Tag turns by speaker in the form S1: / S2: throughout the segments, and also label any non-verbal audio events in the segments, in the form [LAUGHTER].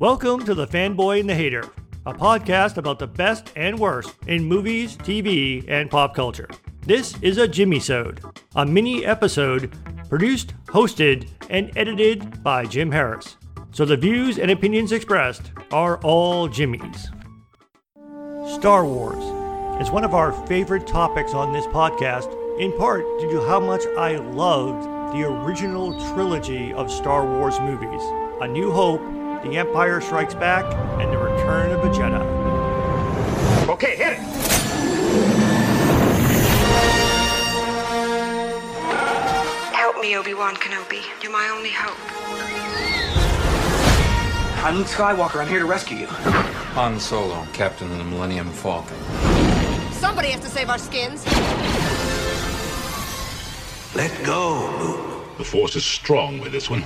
S1: Welcome to The Fanboy and the Hater, a podcast about the best and worst in movies, TV, and pop culture. This is a Jimmy Sode, a mini episode produced, hosted, and edited by Jim Harris. So the views and opinions expressed are all Jimmy's. Star Wars is one of our favorite topics on this podcast, in part due to how much I loved the original trilogy of Star Wars movies A New Hope, The Empire Strikes Back, and The Return of the Jedi.
S2: Okay, hit it!
S3: Help me, Obi-Wan Kenobi. You're my only hope.
S4: I'm Luke Skywalker. I'm here to rescue you.
S5: Han Solo, captain of the Millennium Falcon.
S6: Somebody has to save our skins.
S7: Let go, Luke.
S8: The Force is strong with this one.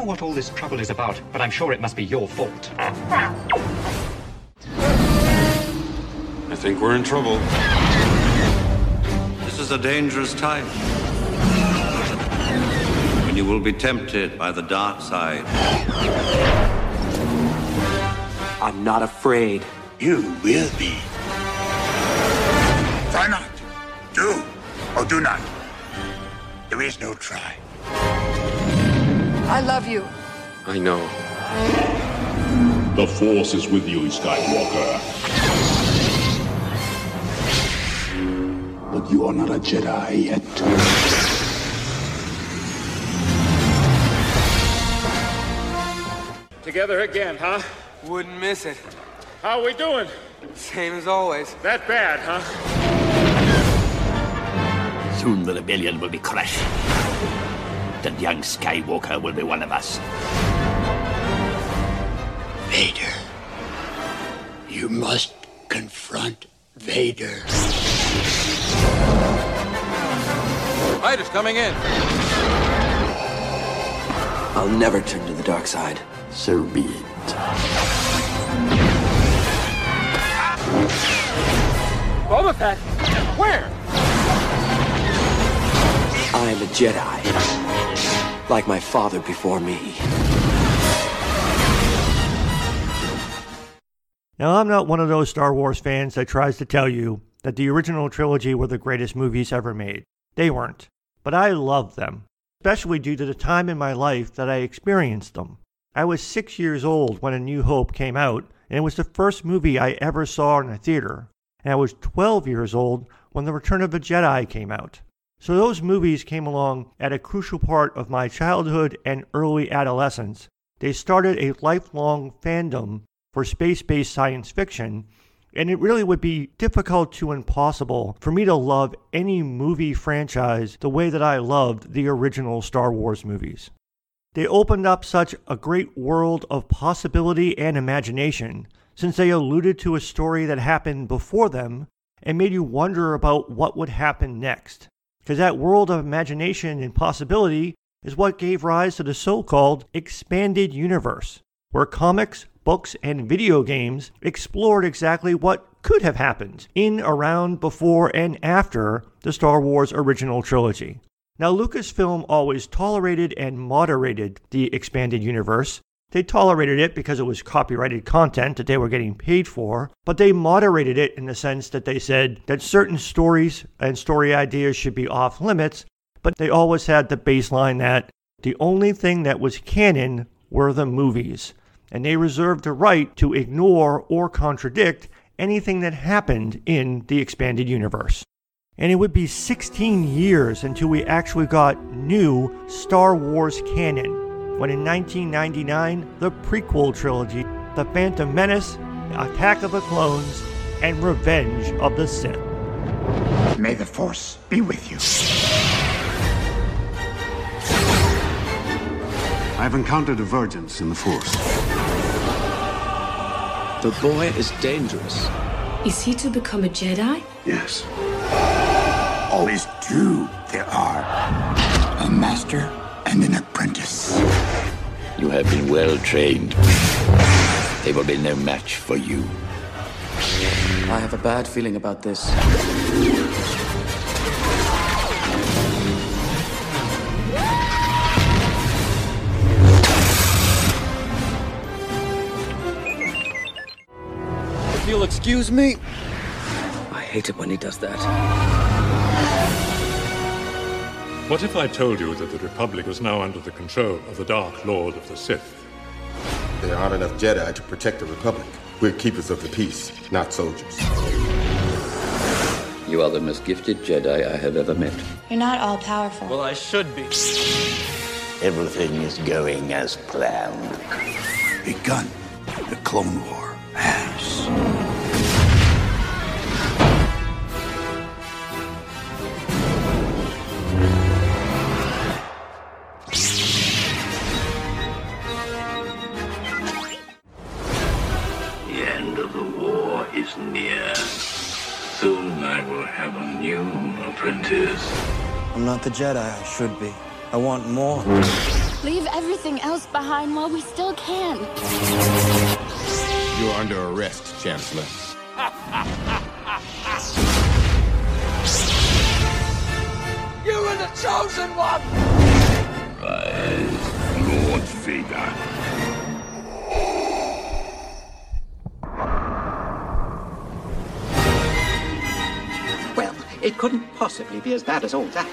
S9: Know what all this trouble is about, but I'm sure it must be your fault.
S5: I think we're in trouble.
S7: This is a dangerous time. When you will be tempted by the dark side.
S4: I'm not afraid.
S10: You will be. Try not. Do or do not. There is no try.
S6: I love you.
S5: I know.
S8: The Force is with you, Skywalker.
S10: But you are not a Jedi yet.
S2: Together again, huh?
S4: Wouldn't miss it.
S2: How are we doing?
S4: Same as always.
S2: That bad, huh?
S11: Soon the rebellion will be crushed. The young Skywalker will be one of us.
S10: Vader. You must confront Vader.
S5: Fighter's coming in.
S4: I'll never turn to the dark side.
S10: So be it.
S2: Boba Fett? Where?
S4: I am a Jedi. Like my father before me.
S1: Now, I'm not one of those Star Wars fans that tries to tell you that the original trilogy were the greatest movies ever made. They weren't. But I loved them, especially due to the time in my life that I experienced them. I was six years old when A New Hope came out, and it was the first movie I ever saw in a theater. And I was 12 years old when The Return of the Jedi came out. So those movies came along at a crucial part of my childhood and early adolescence. They started a lifelong fandom for space based science fiction, and it really would be difficult to impossible for me to love any movie franchise the way that I loved the original Star Wars movies. They opened up such a great world of possibility and imagination, since they alluded to a story that happened before them and made you wonder about what would happen next. Because that world of imagination and possibility is what gave rise to the so called expanded universe, where comics, books, and video games explored exactly what could have happened in, around, before, and after the Star Wars original trilogy. Now, Lucasfilm always tolerated and moderated the expanded universe. They tolerated it because it was copyrighted content that they were getting paid for, but they moderated it in the sense that they said that certain stories and story ideas should be off limits, but they always had the baseline that the only thing that was canon were the movies, and they reserved the right to ignore or contradict anything that happened in the expanded universe and it would be 16 years until we actually got new Star Wars canon. When in 1999, the prequel trilogy, The Phantom Menace, Attack of the Clones, and Revenge of the Sith.
S10: May the Force be with you.
S12: I've encountered a divergence in the Force.
S13: The boy is dangerous.
S14: Is he to become a Jedi?
S12: Yes.
S10: Always two there are. A master and an apprentice.
S11: You have been well trained. They will be no match for you.
S13: I have a bad feeling about this.
S4: If you'll excuse me.
S13: I hate it when he does that.
S15: What if I told you that the Republic was now under the control of the Dark Lord of the Sith?
S16: There aren't enough Jedi to protect the Republic. We're keepers of the peace, not soldiers.
S13: You are the most gifted Jedi I have ever met.
S14: You're not all powerful.
S4: Well, I should be.
S11: Everything is going as planned.
S10: Begun. The Clone War has.
S4: Not the Jedi I should be. I want more.
S17: Leave everything else behind while we still can.
S16: You're under arrest, Chancellor. [LAUGHS]
S2: You are the chosen one!
S11: Rise, Lord Vader.
S9: It couldn't possibly be as bad as all that.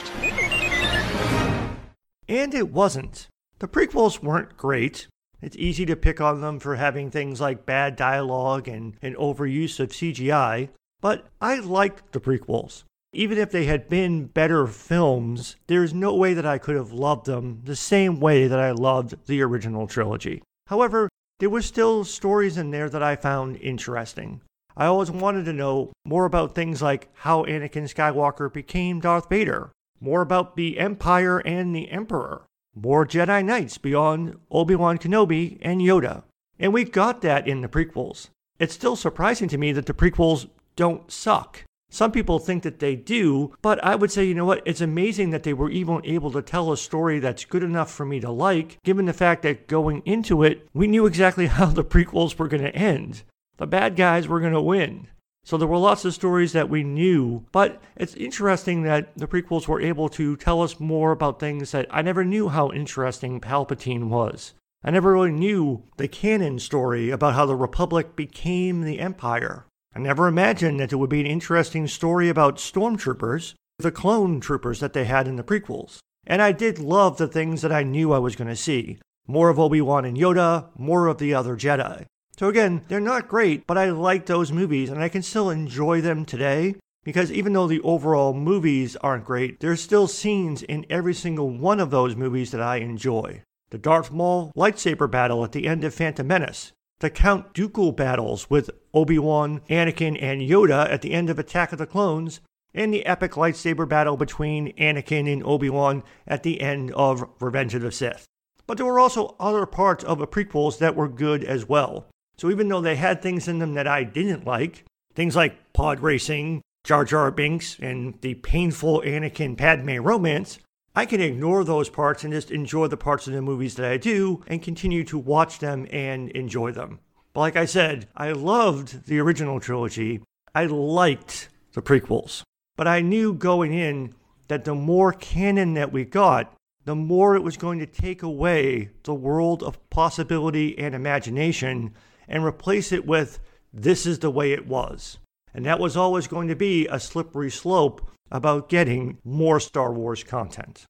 S1: And it wasn't. The prequels weren't great. It's easy to pick on them for having things like bad dialogue and an overuse of CGI, but I liked the prequels. Even if they had been better films, there's no way that I could have loved them the same way that I loved the original trilogy. However, there were still stories in there that I found interesting. I always wanted to know more about things like how Anakin Skywalker became Darth Vader, more about the Empire and the Emperor, more Jedi Knights beyond Obi Wan Kenobi and Yoda. And we got that in the prequels. It's still surprising to me that the prequels don't suck. Some people think that they do, but I would say, you know what? It's amazing that they were even able to tell a story that's good enough for me to like, given the fact that going into it, we knew exactly [LAUGHS] how the prequels were going to end. The bad guys were going to win. So there were lots of stories that we knew, but it's interesting that the prequels were able to tell us more about things that I never knew how interesting Palpatine was. I never really knew the canon story about how the Republic became the Empire. I never imagined that there would be an interesting story about stormtroopers, the clone troopers that they had in the prequels. And I did love the things that I knew I was going to see. More of Obi-Wan and Yoda, more of the other Jedi. So again, they're not great, but I like those movies and I can still enjoy them today because even though the overall movies aren't great, there's still scenes in every single one of those movies that I enjoy. The Darth Maul lightsaber battle at the end of Phantom Menace, the Count Dooku battles with Obi-Wan, Anakin, and Yoda at the end of Attack of the Clones, and the epic lightsaber battle between Anakin and Obi-Wan at the end of Revenge of the Sith. But there were also other parts of the prequels that were good as well. So even though they had things in them that I didn't like, things like pod racing, Jar Jar Binks, and the painful Anakin Padme romance, I can ignore those parts and just enjoy the parts of the movies that I do and continue to watch them and enjoy them. But like I said, I loved the original trilogy. I liked the prequels. But I knew going in that the more canon that we got, the more it was going to take away the world of possibility and imagination and replace it with this is the way it was. And that was always going to be a slippery slope about getting more Star Wars content.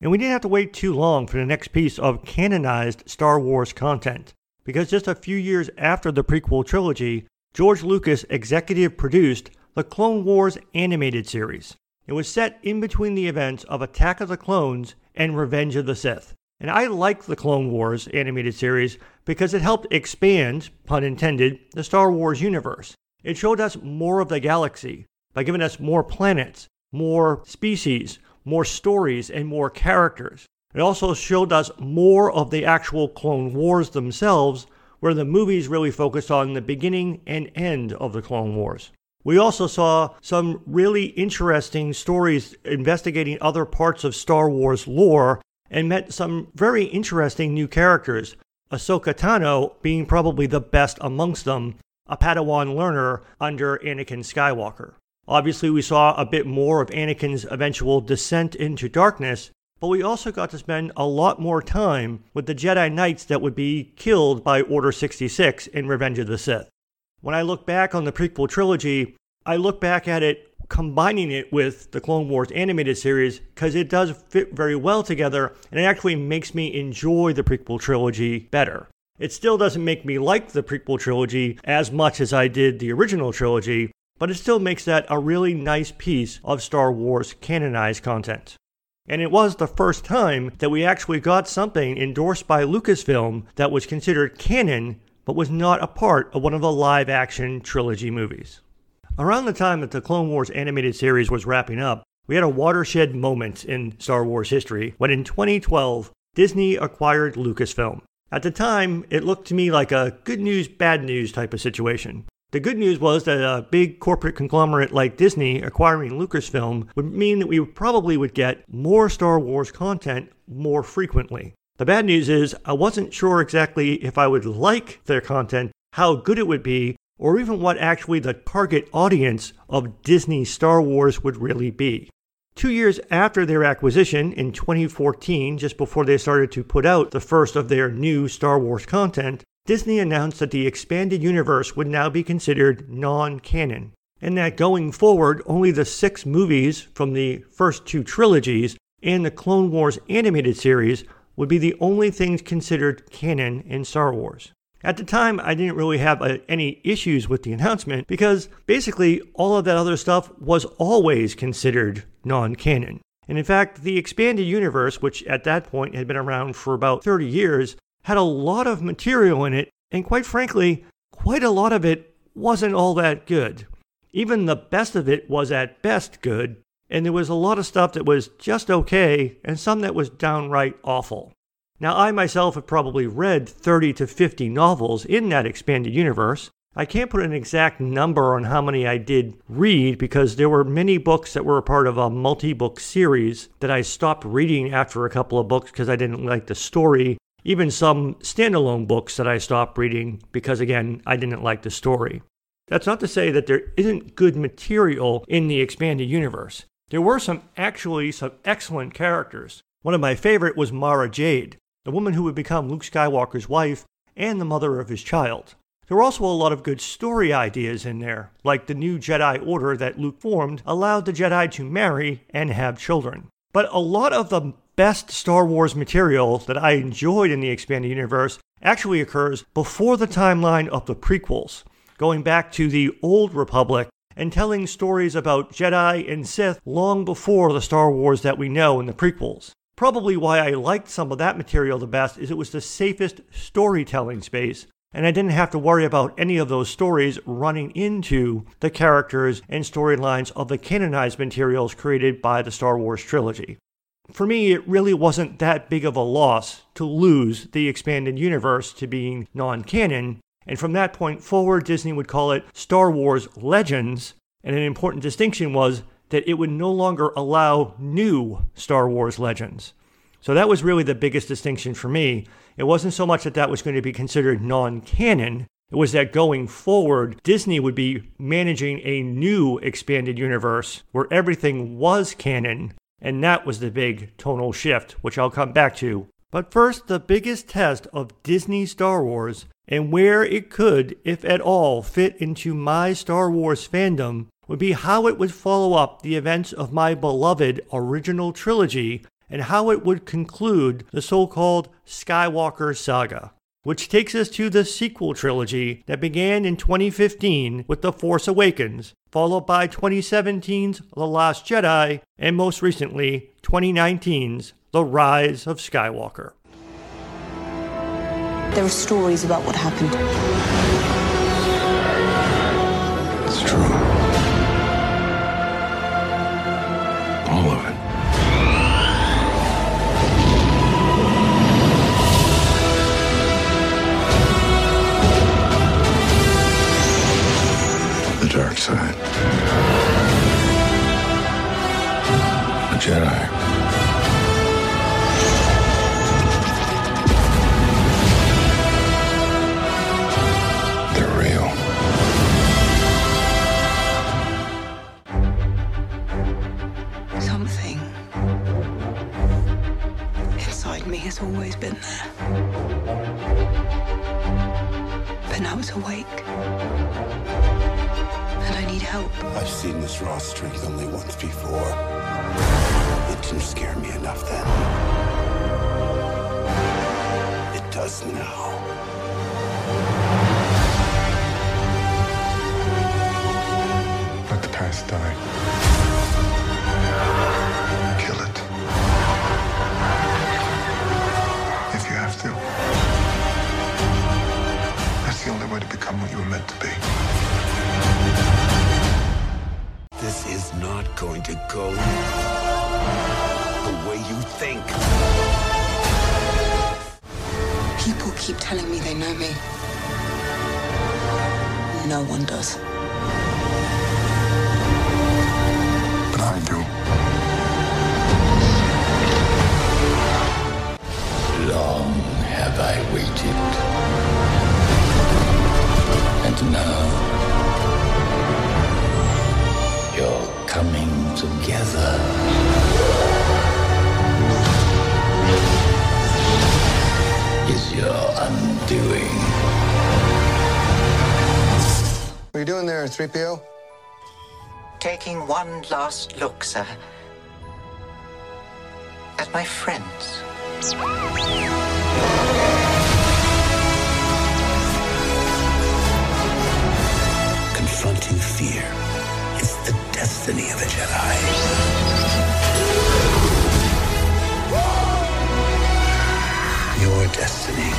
S1: And we didn't have to wait too long for the next piece of canonized Star Wars content, because just a few years after the prequel trilogy, George Lucas executive produced the Clone Wars animated series. It was set in between the events of Attack of the Clones and Revenge of the Sith. And I like the Clone Wars animated series because it helped expand, pun intended, the Star Wars universe. It showed us more of the galaxy by giving us more planets, more species, more stories, and more characters. It also showed us more of the actual Clone Wars themselves, where the movies really focused on the beginning and end of the Clone Wars. We also saw some really interesting stories investigating other parts of Star Wars lore and met some very interesting new characters, Ahsoka Tano being probably the best amongst them, a Padawan learner under Anakin Skywalker. Obviously, we saw a bit more of Anakin's eventual descent into darkness, but we also got to spend a lot more time with the Jedi Knights that would be killed by Order 66 in Revenge of the Sith. When I look back on the prequel trilogy, I look back at it combining it with the Clone Wars animated series because it does fit very well together and it actually makes me enjoy the prequel trilogy better. It still doesn't make me like the prequel trilogy as much as I did the original trilogy, but it still makes that a really nice piece of Star Wars canonized content. And it was the first time that we actually got something endorsed by Lucasfilm that was considered canon but was not a part of one of the live action trilogy movies. Around the time that the Clone Wars animated series was wrapping up, we had a watershed moment in Star Wars history when in 2012, Disney acquired Lucasfilm. At the time, it looked to me like a good news, bad news type of situation. The good news was that a big corporate conglomerate like Disney acquiring Lucasfilm would mean that we probably would get more Star Wars content more frequently. The bad news is I wasn't sure exactly if I would like their content, how good it would be, or even what actually the target audience of Disney Star Wars would really be. Two years after their acquisition in 2014, just before they started to put out the first of their new Star Wars content, Disney announced that the expanded universe would now be considered non canon, and that going forward, only the six movies from the first two trilogies and the Clone Wars animated series would be the only things considered canon in Star Wars. At the time, I didn't really have uh, any issues with the announcement because basically all of that other stuff was always considered non canon. And in fact, the expanded universe, which at that point had been around for about 30 years, had a lot of material in it, and quite frankly, quite a lot of it wasn't all that good. Even the best of it was at best good, and there was a lot of stuff that was just okay, and some that was downright awful. Now, I myself have probably read 30 to 50 novels in that expanded universe. I can't put an exact number on how many I did read because there were many books that were a part of a multi book series that I stopped reading after a couple of books because I didn't like the story. Even some standalone books that I stopped reading because, again, I didn't like the story. That's not to say that there isn't good material in the expanded universe. There were some actually some excellent characters. One of my favorite was Mara Jade the woman who would become Luke Skywalker's wife and the mother of his child. There were also a lot of good story ideas in there, like the new Jedi Order that Luke formed allowed the Jedi to marry and have children. But a lot of the best Star Wars material that I enjoyed in the expanded universe actually occurs before the timeline of the prequels, going back to the Old Republic and telling stories about Jedi and Sith long before the Star Wars that we know in the prequels. Probably why I liked some of that material the best is it was the safest storytelling space, and I didn't have to worry about any of those stories running into the characters and storylines of the canonized materials created by the Star Wars trilogy. For me, it really wasn't that big of a loss to lose the expanded universe to being non canon, and from that point forward, Disney would call it Star Wars Legends, and an important distinction was that it would no longer allow new Star Wars legends. So that was really the biggest distinction for me. It wasn't so much that that was going to be considered non canon, it was that going forward, Disney would be managing a new expanded universe where everything was canon, and that was the big tonal shift, which I'll come back to. But first, the biggest test of Disney Star Wars and where it could, if at all, fit into my Star Wars fandom would be how it would follow up the events of my beloved original trilogy and how it would conclude the so called Skywalker saga, which takes us to the sequel trilogy that began in 2015 with The Force Awakens, followed by 2017's The Last Jedi, and most recently, 2019's The Rise of Skywalker.
S18: There are stories about what happened.
S10: Does now.
S11: Coming together. Is your undoing.
S19: What are you doing there, 3PO?
S9: Taking one last look, sir. At my friends.
S10: Destiny of a Jedi. Your destiny.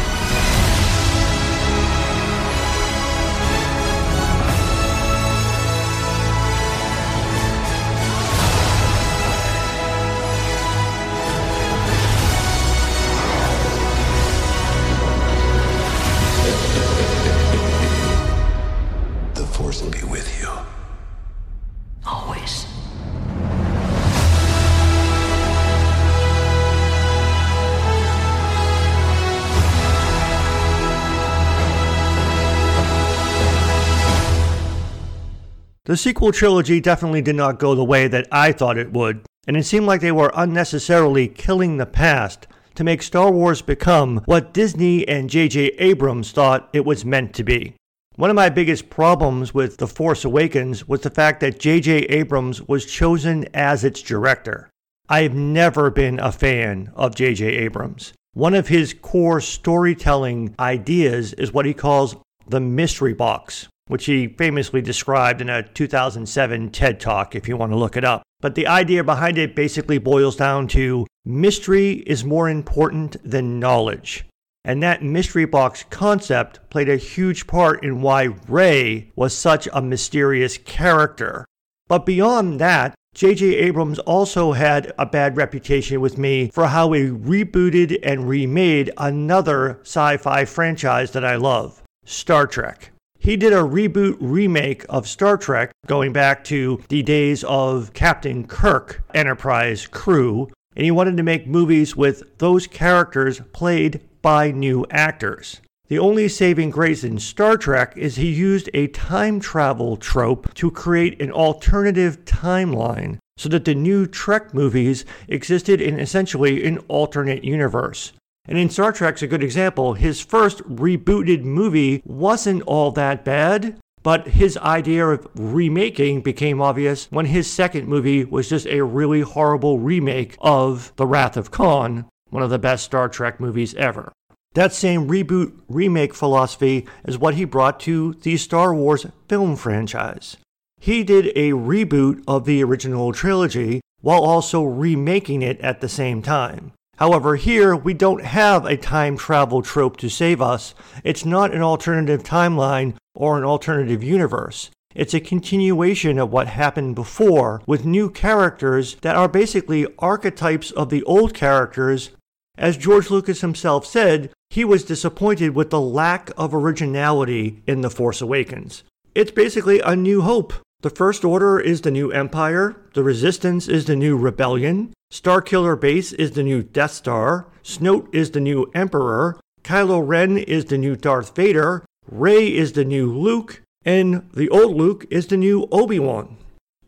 S10: The Force will be with you.
S1: The sequel trilogy definitely did not go the way that I thought it would, and it seemed like they were unnecessarily killing the past to make Star Wars become what Disney and J.J. Abrams thought it was meant to be. One of my biggest problems with The Force Awakens was the fact that J.J. Abrams was chosen as its director. I've never been a fan of J.J. Abrams. One of his core storytelling ideas is what he calls the mystery box, which he famously described in a 2007 TED Talk if you want to look it up. But the idea behind it basically boils down to mystery is more important than knowledge. And that mystery box concept played a huge part in why Rey was such a mysterious character. But beyond that, J.J. Abrams also had a bad reputation with me for how he rebooted and remade another sci fi franchise that I love Star Trek. He did a reboot remake of Star Trek going back to the days of Captain Kirk Enterprise crew, and he wanted to make movies with those characters played by new actors. The only saving grace in Star Trek is he used a time travel trope to create an alternative timeline so that the new Trek movies existed in essentially an alternate universe. And in Star Trek's a good example, his first rebooted movie wasn't all that bad, but his idea of remaking became obvious when his second movie was just a really horrible remake of The Wrath of Khan, one of the best Star Trek movies ever. That same reboot remake philosophy is what he brought to the Star Wars film franchise. He did a reboot of the original trilogy while also remaking it at the same time. However, here we don't have a time travel trope to save us. It's not an alternative timeline or an alternative universe. It's a continuation of what happened before with new characters that are basically archetypes of the old characters. As George Lucas himself said, he was disappointed with the lack of originality in The Force Awakens. It's basically a new hope. The First Order is the new Empire, the Resistance is the new Rebellion, Starkiller Base is the new Death Star, Snoke is the new Emperor, Kylo Ren is the new Darth Vader, Rey is the new Luke, and the old Luke is the new Obi-Wan.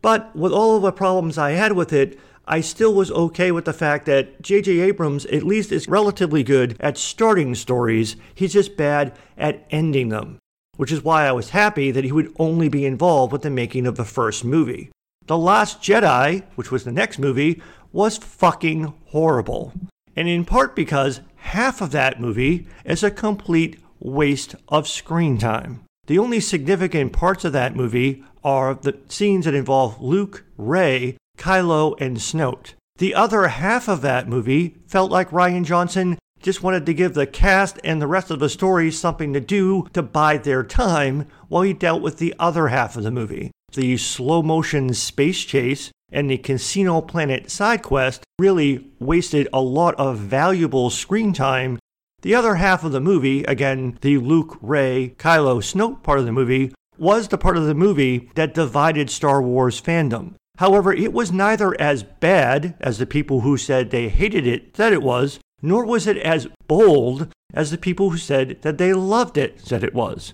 S1: But with all of the problems I had with it, I still was okay with the fact that J.J. Abrams at least is relatively good at starting stories, he's just bad at ending them. Which is why I was happy that he would only be involved with the making of the first movie. The Last Jedi, which was the next movie, was fucking horrible. And in part because half of that movie is a complete waste of screen time. The only significant parts of that movie are the scenes that involve Luke, Rey, Kylo, and Snoke. The other half of that movie felt like Rian Johnson just wanted to give the cast and the rest of the story something to do to bide their time while he dealt with the other half of the movie. The slow motion space chase and the Casino Planet side quest really wasted a lot of valuable screen time. The other half of the movie, again, the Luke, Rey, Kylo, Snoke part of the movie, was the part of the movie that divided Star Wars fandom. However, it was neither as bad as the people who said they hated it said it was, nor was it as bold as the people who said that they loved it said it was.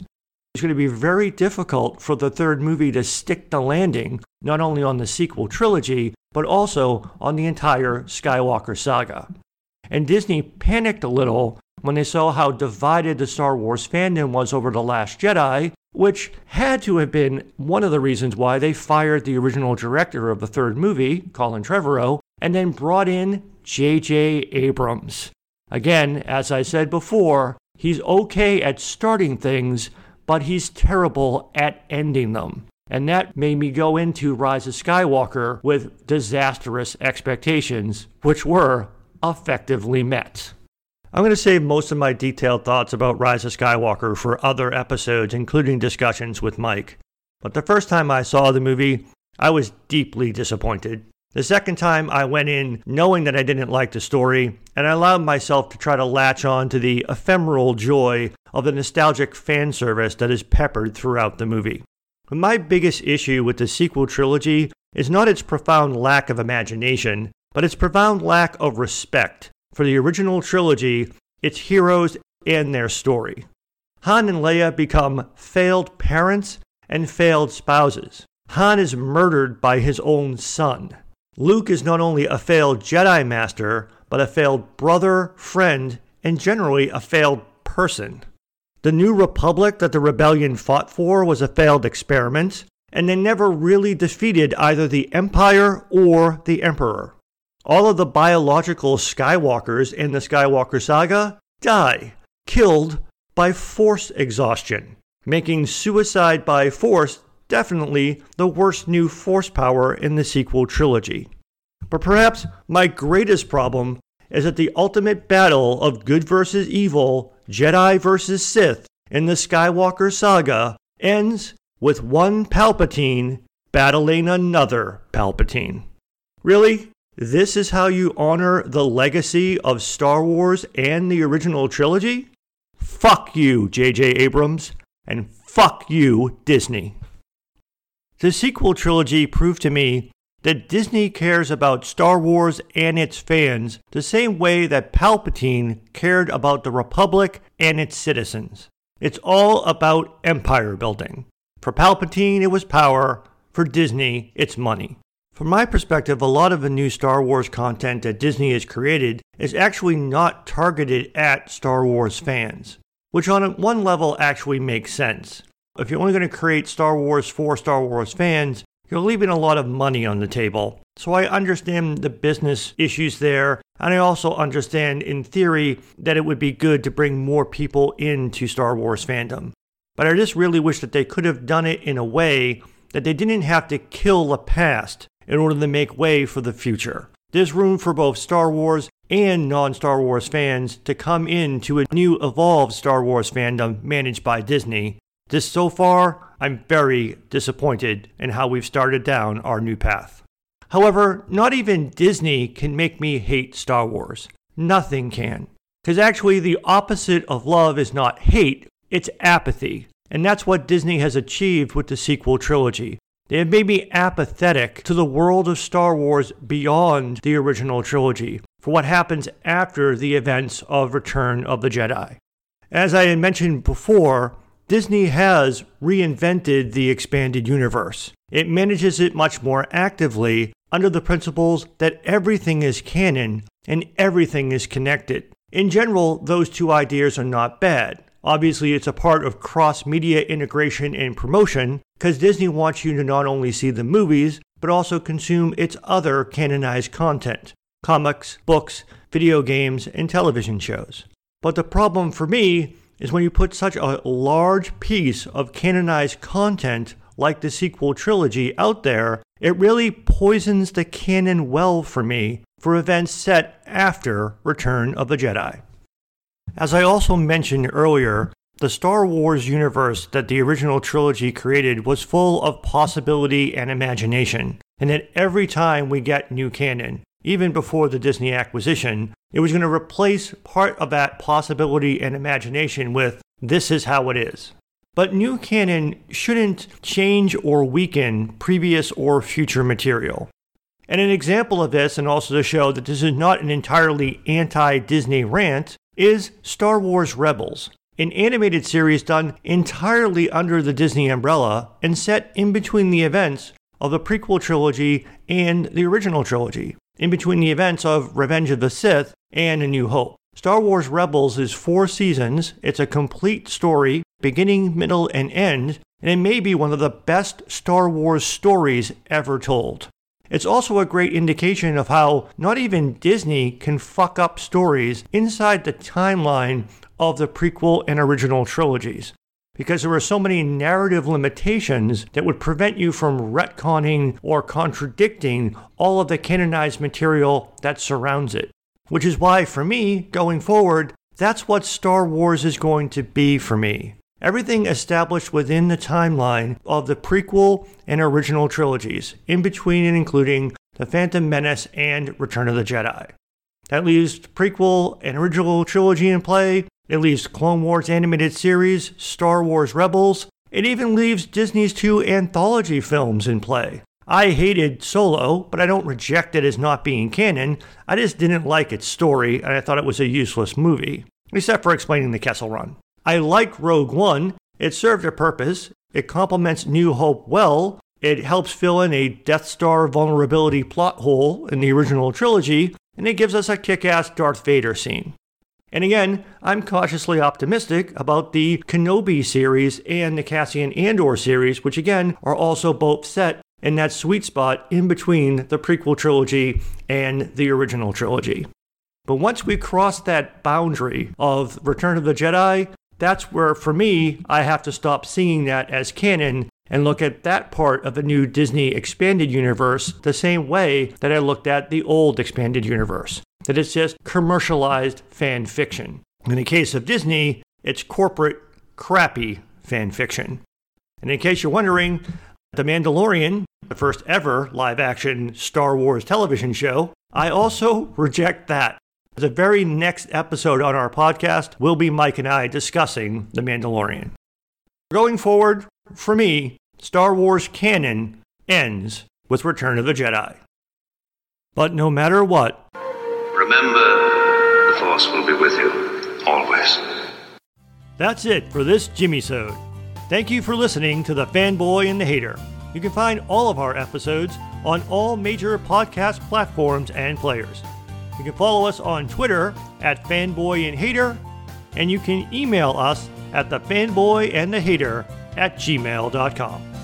S1: It's going to be very difficult for the third movie to stick the landing, not only on the sequel trilogy, but also on the entire Skywalker saga. And Disney panicked a little when they saw how divided the Star Wars fandom was over The Last Jedi, which had to have been one of the reasons why they fired the original director of the third movie, Colin Trevorrow, and then brought in J.J. Abrams. Again, as I said before, he's okay at starting things, but he's terrible at ending them. And that made me go into Rise of Skywalker with disastrous expectations, which were effectively met. I'm going to save most of my detailed thoughts about Rise of Skywalker for other episodes, including discussions with Mike. But the first time I saw the movie, I was deeply disappointed. The second time, I went in knowing that I didn't like the story, and I allowed myself to try to latch on to the ephemeral joy of the nostalgic fan service that is peppered throughout the movie. My biggest issue with the sequel trilogy is not its profound lack of imagination, but its profound lack of respect for the original trilogy, its heroes, and their story. Han and Leia become failed parents and failed spouses. Han is murdered by his own son. Luke is not only a failed Jedi Master, but a failed brother, friend, and generally a failed person. The New Republic that the rebellion fought for was a failed experiment, and they never really defeated either the Empire or the Emperor. All of the biological Skywalkers in the Skywalker saga die, killed by force exhaustion, making suicide by force definitely the worst new force power in the sequel trilogy. But perhaps my greatest problem is that the ultimate battle of good versus evil, Jedi versus Sith, in the Skywalker saga ends with one Palpatine battling another Palpatine. Really? This is how you honor the legacy of Star Wars and the original trilogy? Fuck you, J.J. Abrams, and fuck you, Disney. The sequel trilogy proved to me that Disney cares about Star Wars and its fans the same way that Palpatine cared about the Republic and its citizens. It's all about empire building. For Palpatine, it was power. For Disney, it's money. From my perspective, a lot of the new Star Wars content that Disney has created is actually not targeted at Star Wars fans, which on one level actually makes sense. If you're only going to create Star Wars for Star Wars fans, you're leaving a lot of money on the table. So I understand the business issues there, and I also understand in theory that it would be good to bring more people into Star Wars fandom. But I just really wish that they could have done it in a way that they didn't have to kill the past in order to make way for the future. There's room for both Star Wars and non Star Wars fans to come into a new evolved Star Wars fandom managed by Disney, just so far, I'm very disappointed in how we've started down our new path. However, not even Disney can make me hate Star Wars. Nothing can. Because actually, the opposite of love is not hate, it's apathy. And that's what Disney has achieved with the sequel trilogy. They have made me apathetic to the world of Star Wars beyond the original trilogy, for what happens after the events of Return of the Jedi. As I had mentioned before, Disney has reinvented the expanded universe. It manages it much more actively under the principles that everything is canon and everything is connected. In general, those two ideas are not bad. Obviously, it's a part of cross media integration and promotion because Disney wants you to not only see the movies, but also consume its other canonized content comics, books, video games, and television shows. But the problem for me is when you put such a large piece of canonized content like the sequel trilogy out there, it really poisons the canon well for me for events set after Return of the Jedi. As I also mentioned earlier, the Star Wars universe that the original trilogy created was full of possibility and imagination, and that every time we get new canon, even before the Disney acquisition, it was going to replace part of that possibility and imagination with this is how it is. But new canon shouldn't change or weaken previous or future material. And an example of this, and also to show that this is not an entirely anti Disney rant, is Star Wars Rebels, an animated series done entirely under the Disney umbrella and set in between the events of the prequel trilogy and the original trilogy, in between the events of Revenge of the Sith and A New Hope. Star Wars Rebels is four seasons, it's a complete story, beginning, middle, and end, and it may be one of the best Star Wars stories ever told. It's also a great indication of how not even Disney can fuck up stories inside the timeline of the prequel and original trilogies. Because there are so many narrative limitations that would prevent you from retconning or contradicting all of the canonized material that surrounds it. Which is why, for me, going forward, that's what Star Wars is going to be for me. Everything established within the timeline of the prequel and original trilogies, in between and including The Phantom Menace and Return of the Jedi. That leaves prequel and original trilogy in play. It leaves Clone Wars animated series, Star Wars Rebels. It even leaves Disney's two anthology films in play. I hated Solo, but I don't reject it as not being canon. I just didn't like its story, and I thought it was a useless movie, except for explaining the Kessel Run. I like Rogue One. It served a purpose. It complements New Hope well. It helps fill in a Death Star vulnerability plot hole in the original trilogy, and it gives us a kick ass Darth Vader scene. And again, I'm cautiously optimistic about the Kenobi series and the Cassian Andor series, which again are also both set in that sweet spot in between the prequel trilogy and the original trilogy. But once we cross that boundary of Return of the Jedi, that's where, for me, I have to stop seeing that as canon and look at that part of the new Disney expanded universe the same way that I looked at the old expanded universe, that it's just commercialized fan fiction. In the case of Disney, it's corporate, crappy fan fiction. And in case you're wondering, The Mandalorian, the first ever live action Star Wars television show, I also reject that. The very next episode on our podcast will be Mike and I discussing The Mandalorian. Going forward, for me, Star Wars canon ends with Return of the Jedi. But no matter what,
S11: remember the Force will be with you always.
S1: That's it for this Jimmy Sode. Thank you for listening to The Fanboy and the Hater. You can find all of our episodes on all major podcast platforms and players. You can follow us on Twitter at Fanboy and Hater, and you can email us at the fanboy and the hater at gmail.com.